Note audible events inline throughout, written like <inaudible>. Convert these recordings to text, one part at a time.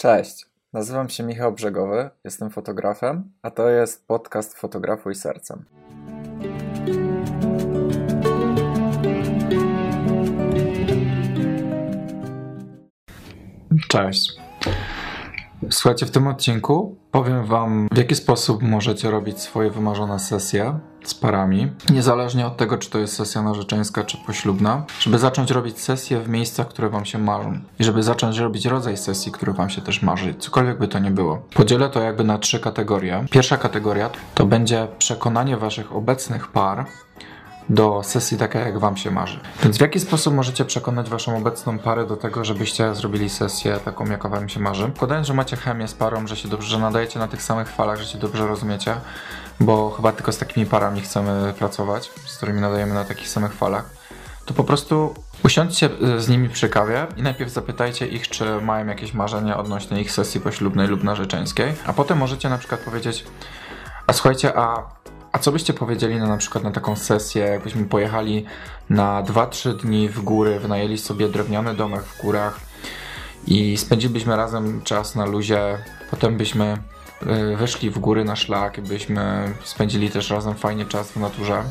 Cześć, nazywam się Michał Brzegowy, jestem fotografem, a to jest podcast Fotografuj Sercem. Cześć. Słuchajcie, w tym odcinku powiem Wam, w jaki sposób możecie robić swoje wymarzone sesje z parami, niezależnie od tego, czy to jest sesja narzeczeńska, czy poślubna, żeby zacząć robić sesje w miejscach, które Wam się marzą i żeby zacząć robić rodzaj sesji, który Wam się też marzy, cokolwiek by to nie było. Podzielę to jakby na trzy kategorie. Pierwsza kategoria to będzie przekonanie Waszych obecnych par, do sesji taka, jak Wam się marzy. Więc w jaki sposób możecie przekonać Waszą obecną parę do tego, żebyście zrobili sesję taką, jaka Wam się marzy? Podając, że macie chemię z parą, że się dobrze, że nadajecie na tych samych falach, że się dobrze rozumiecie, bo chyba tylko z takimi parami chcemy pracować, z którymi nadajemy na takich samych falach, to po prostu usiądźcie z nimi przy kawie i najpierw zapytajcie ich, czy mają jakieś marzenia odnośnie ich sesji poślubnej lub narzeczeńskiej, a potem możecie na przykład powiedzieć, a słuchajcie, a a co byście powiedzieli na, na przykład na taką sesję, jakbyśmy pojechali na 2-3 dni w góry, wynajęli sobie drewniany domek w górach i spędzilibyśmy razem czas na luzie, potem byśmy y, wyszli w góry na szlak, byśmy spędzili też razem fajnie czas w naturze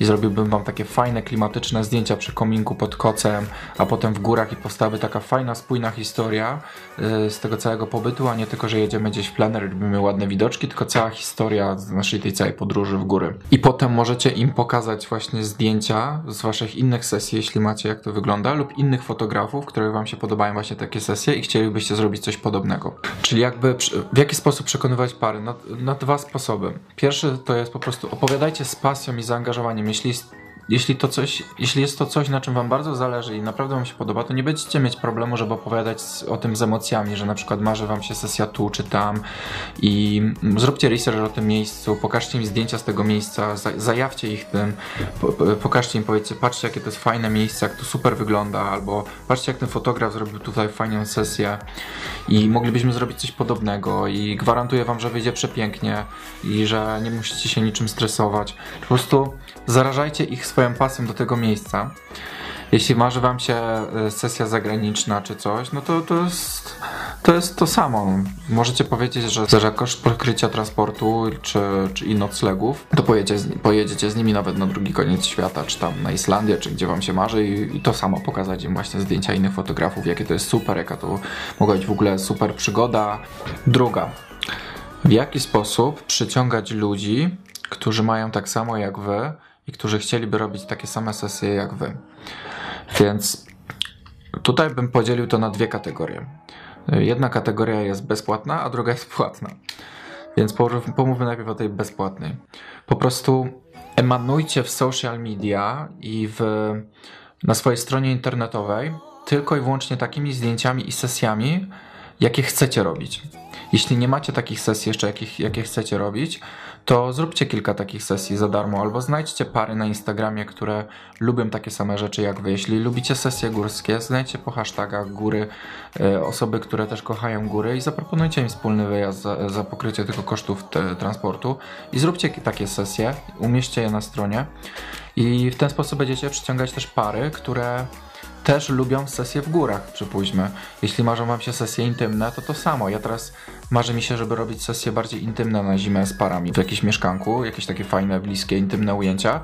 i zrobiłbym wam takie fajne, klimatyczne zdjęcia przy kominku pod kocem, a potem w górach i powstałaby taka fajna, spójna historia yy, z tego całego pobytu, a nie tylko, że jedziemy gdzieś w plener, robimy ładne widoczki, tylko cała historia z naszej tej całej podróży w góry. I potem możecie im pokazać właśnie zdjęcia z waszych innych sesji, jeśli macie jak to wygląda, lub innych fotografów, które wam się podobają właśnie takie sesje i chcielibyście zrobić coś podobnego. Czyli jakby w jaki sposób przekonywać pary? Na, na dwa sposoby. Pierwszy to jest po prostu opowiadajcie z pasją i zaangażowaniem jeśli, jeśli, to coś, jeśli jest to coś, na czym Wam bardzo zależy i naprawdę Wam się podoba, to nie będziecie mieć problemu, żeby opowiadać o tym z emocjami, że na przykład marzy Wam się sesja tu czy tam i zróbcie research o tym miejscu, pokażcie im zdjęcia z tego miejsca, zajawcie ich tym, pokażcie im, powiedzcie, patrzcie jakie to jest fajne miejsce, jak to super wygląda, albo patrzcie jak ten fotograf zrobił tutaj fajną sesję i moglibyśmy zrobić coś podobnego i gwarantuję Wam, że wyjdzie przepięknie i że nie musicie się niczym stresować. Po prostu zarażajcie ich swoją pasją do tego miejsca. Jeśli marzy wam się e, sesja zagraniczna czy coś, no to to jest to, jest to samo. Możecie powiedzieć, że za koszt pokrycia transportu czy, czy i noclegów, to pojedziecie z, pojedziecie z nimi nawet na drugi koniec świata, czy tam na Islandię, czy gdzie wam się marzy i, i to samo pokazać im właśnie zdjęcia innych fotografów, jakie to jest super, jaka to mogła być w ogóle super przygoda. Druga. W jaki sposób przyciągać ludzi, którzy mają tak samo jak wy, i którzy chcieliby robić takie same sesje jak wy. Więc tutaj bym podzielił to na dwie kategorie. Jedna kategoria jest bezpłatna, a druga jest płatna. Więc pomówmy najpierw o tej bezpłatnej. Po prostu emanujcie w social media i w, na swojej stronie internetowej tylko i wyłącznie takimi zdjęciami i sesjami, jakie chcecie robić. Jeśli nie macie takich sesji jeszcze, jakich, jakie chcecie robić, to zróbcie kilka takich sesji za darmo, albo znajdźcie pary na Instagramie, które lubią takie same rzeczy jak wy. Jeśli lubicie sesje górskie, znajdźcie po hashtagach góry e, osoby, które też kochają góry i zaproponujcie im wspólny wyjazd za, za pokrycie tylko kosztów te, transportu i zróbcie takie sesje, umieśćcie je na stronie i w ten sposób będziecie przyciągać też pary, które też lubią sesje w górach, przypuśćmy. Jeśli marzą wam się sesje intymne, to to samo. Ja teraz marzy mi się, żeby robić sesje bardziej intymne na zimę z parami w jakimś mieszkanku, jakieś takie fajne, bliskie, intymne ujęcia.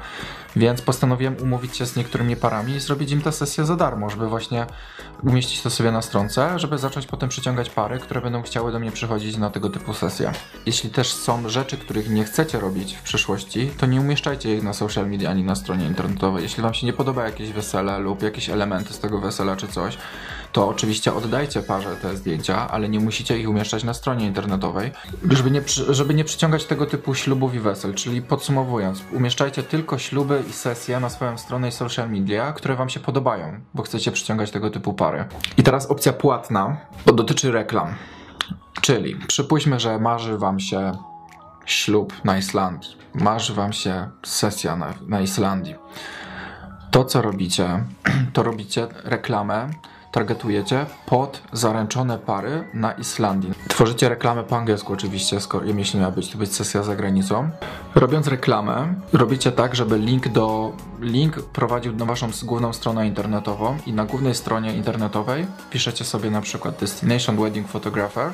Więc postanowiłem umówić się z niektórymi parami i zrobić im tę sesję za darmo, żeby właśnie umieścić to sobie na stronce, żeby zacząć potem przyciągać pary, które będą chciały do mnie przychodzić na tego typu sesje. Jeśli też są rzeczy, których nie chcecie robić w przyszłości, to nie umieszczajcie ich na social media ani na stronie internetowej. Jeśli wam się nie podoba jakieś wesele lub jakieś elementy z tego wesela czy coś, to oczywiście oddajcie parze te zdjęcia, ale nie musicie ich umieszczać na stronie internetowej, żeby nie, żeby nie przyciągać tego typu ślubów i wesel. Czyli podsumowując, umieszczajcie tylko śluby i sesje na swoją stronę i social media, które Wam się podobają, bo chcecie przyciągać tego typu pary. I teraz opcja płatna, bo dotyczy reklam. Czyli przypuśćmy, że marzy Wam się ślub na Islandii, marzy Wam się sesja na, na Islandii. To, co robicie, <clears throat> to robicie reklamę targetujecie pod zaręczone pary na Islandii. Tworzycie reklamę po angielsku oczywiście, skoro jeśli miała być to być sesja za granicą. Robiąc reklamę, robicie tak, żeby link do link prowadził na waszą główną stronę internetową i na głównej stronie internetowej piszecie sobie na przykład Destination Wedding Photographer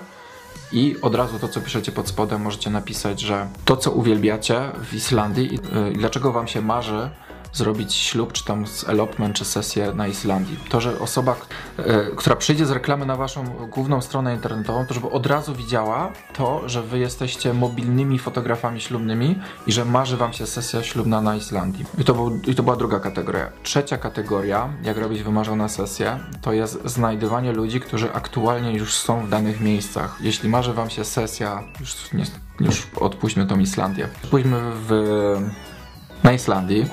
i od razu to, co piszecie pod spodem, możecie napisać, że to, co uwielbiacie w Islandii i, i dlaczego wam się marzy zrobić ślub, czy tam elopement, czy sesję na Islandii. To, że osoba, e, która przyjdzie z reklamy na waszą główną stronę internetową, to żeby od razu widziała to, że wy jesteście mobilnymi fotografami ślubnymi i że marzy wam się sesja ślubna na Islandii. I to, był, i to była druga kategoria. Trzecia kategoria, jak robić wymarzone sesje, to jest znajdywanie ludzi, którzy aktualnie już są w danych miejscach. Jeśli marzy wam się sesja, już, nie, już odpuśćmy tą Islandię. Pójdźmy w na Islandii,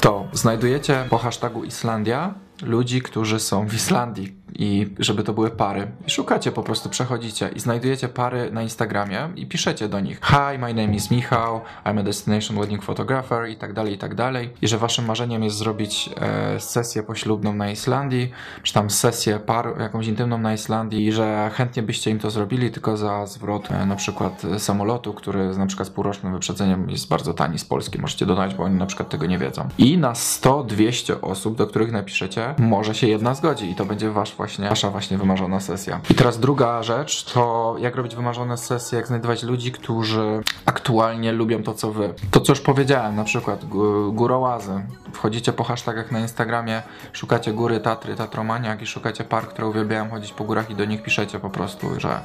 to znajdujecie po hashtagu Islandia ludzi, którzy są w Islandii i żeby to były pary. I szukacie po prostu, przechodzicie i znajdujecie pary na Instagramie i piszecie do nich Hi, my name is Michał, I'm a destination wedding photographer i tak dalej, i tak dalej. I że waszym marzeniem jest zrobić e, sesję poślubną na Islandii, czy tam sesję par, jakąś intymną na Islandii i że chętnie byście im to zrobili, tylko za zwrot e, na przykład samolotu, który na przykład z półrocznym wyprzedzeniem jest bardzo tani z Polski, możecie dodać, bo oni na przykład tego nie wiedzą. I na 100-200 osób, do których napiszecie, może się jedna zgodzi i to będzie wasz właśnie, wasza właśnie wymarzona sesja. I teraz druga rzecz to jak robić wymarzone sesje, jak znajdować ludzi, którzy aktualnie lubią to, co wy. To, co już powiedziałem, na przykład górołazy. Wchodzicie po hashtagach na Instagramie, szukacie góry Tatry, Tatromaniak i szukacie par, które uwielbiają chodzić po górach i do nich piszecie po prostu, że,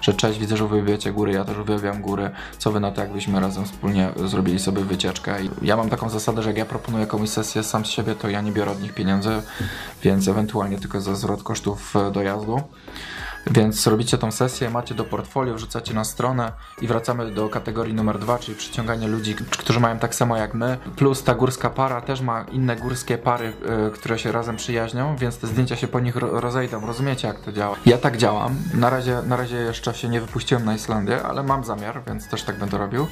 że cześć, widzę, że uwielbiacie góry, ja też uwielbiam góry. Co wy na to, jakbyśmy razem wspólnie zrobili sobie wycieczkę? I ja mam taką zasadę, że jak ja proponuję jakąś sesję sam z siebie, to ja nie biorę od nich pieniędzy, więc ewentualnie tylko za zwrot kosztów e, dojazdu. Więc robicie tą sesję, macie do portfolio, wrzucacie na stronę i wracamy do kategorii numer dwa, czyli przyciąganie ludzi, którzy mają tak samo jak my. Plus ta górska para też ma inne górskie pary, yy, które się razem przyjaźnią, więc te zdjęcia się po nich ro rozejdą. Rozumiecie jak to działa? Ja tak działam. Na razie, na razie jeszcze się nie wypuściłem na Islandię, ale mam zamiar, więc też tak będę robił.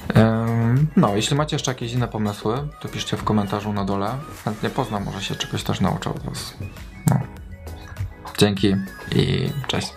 No, jeśli macie jeszcze jakieś inne pomysły, to piszcie w komentarzu na dole. Chętnie poznam, może się czegoś też nauczę od was. No. Dzięki i cześć.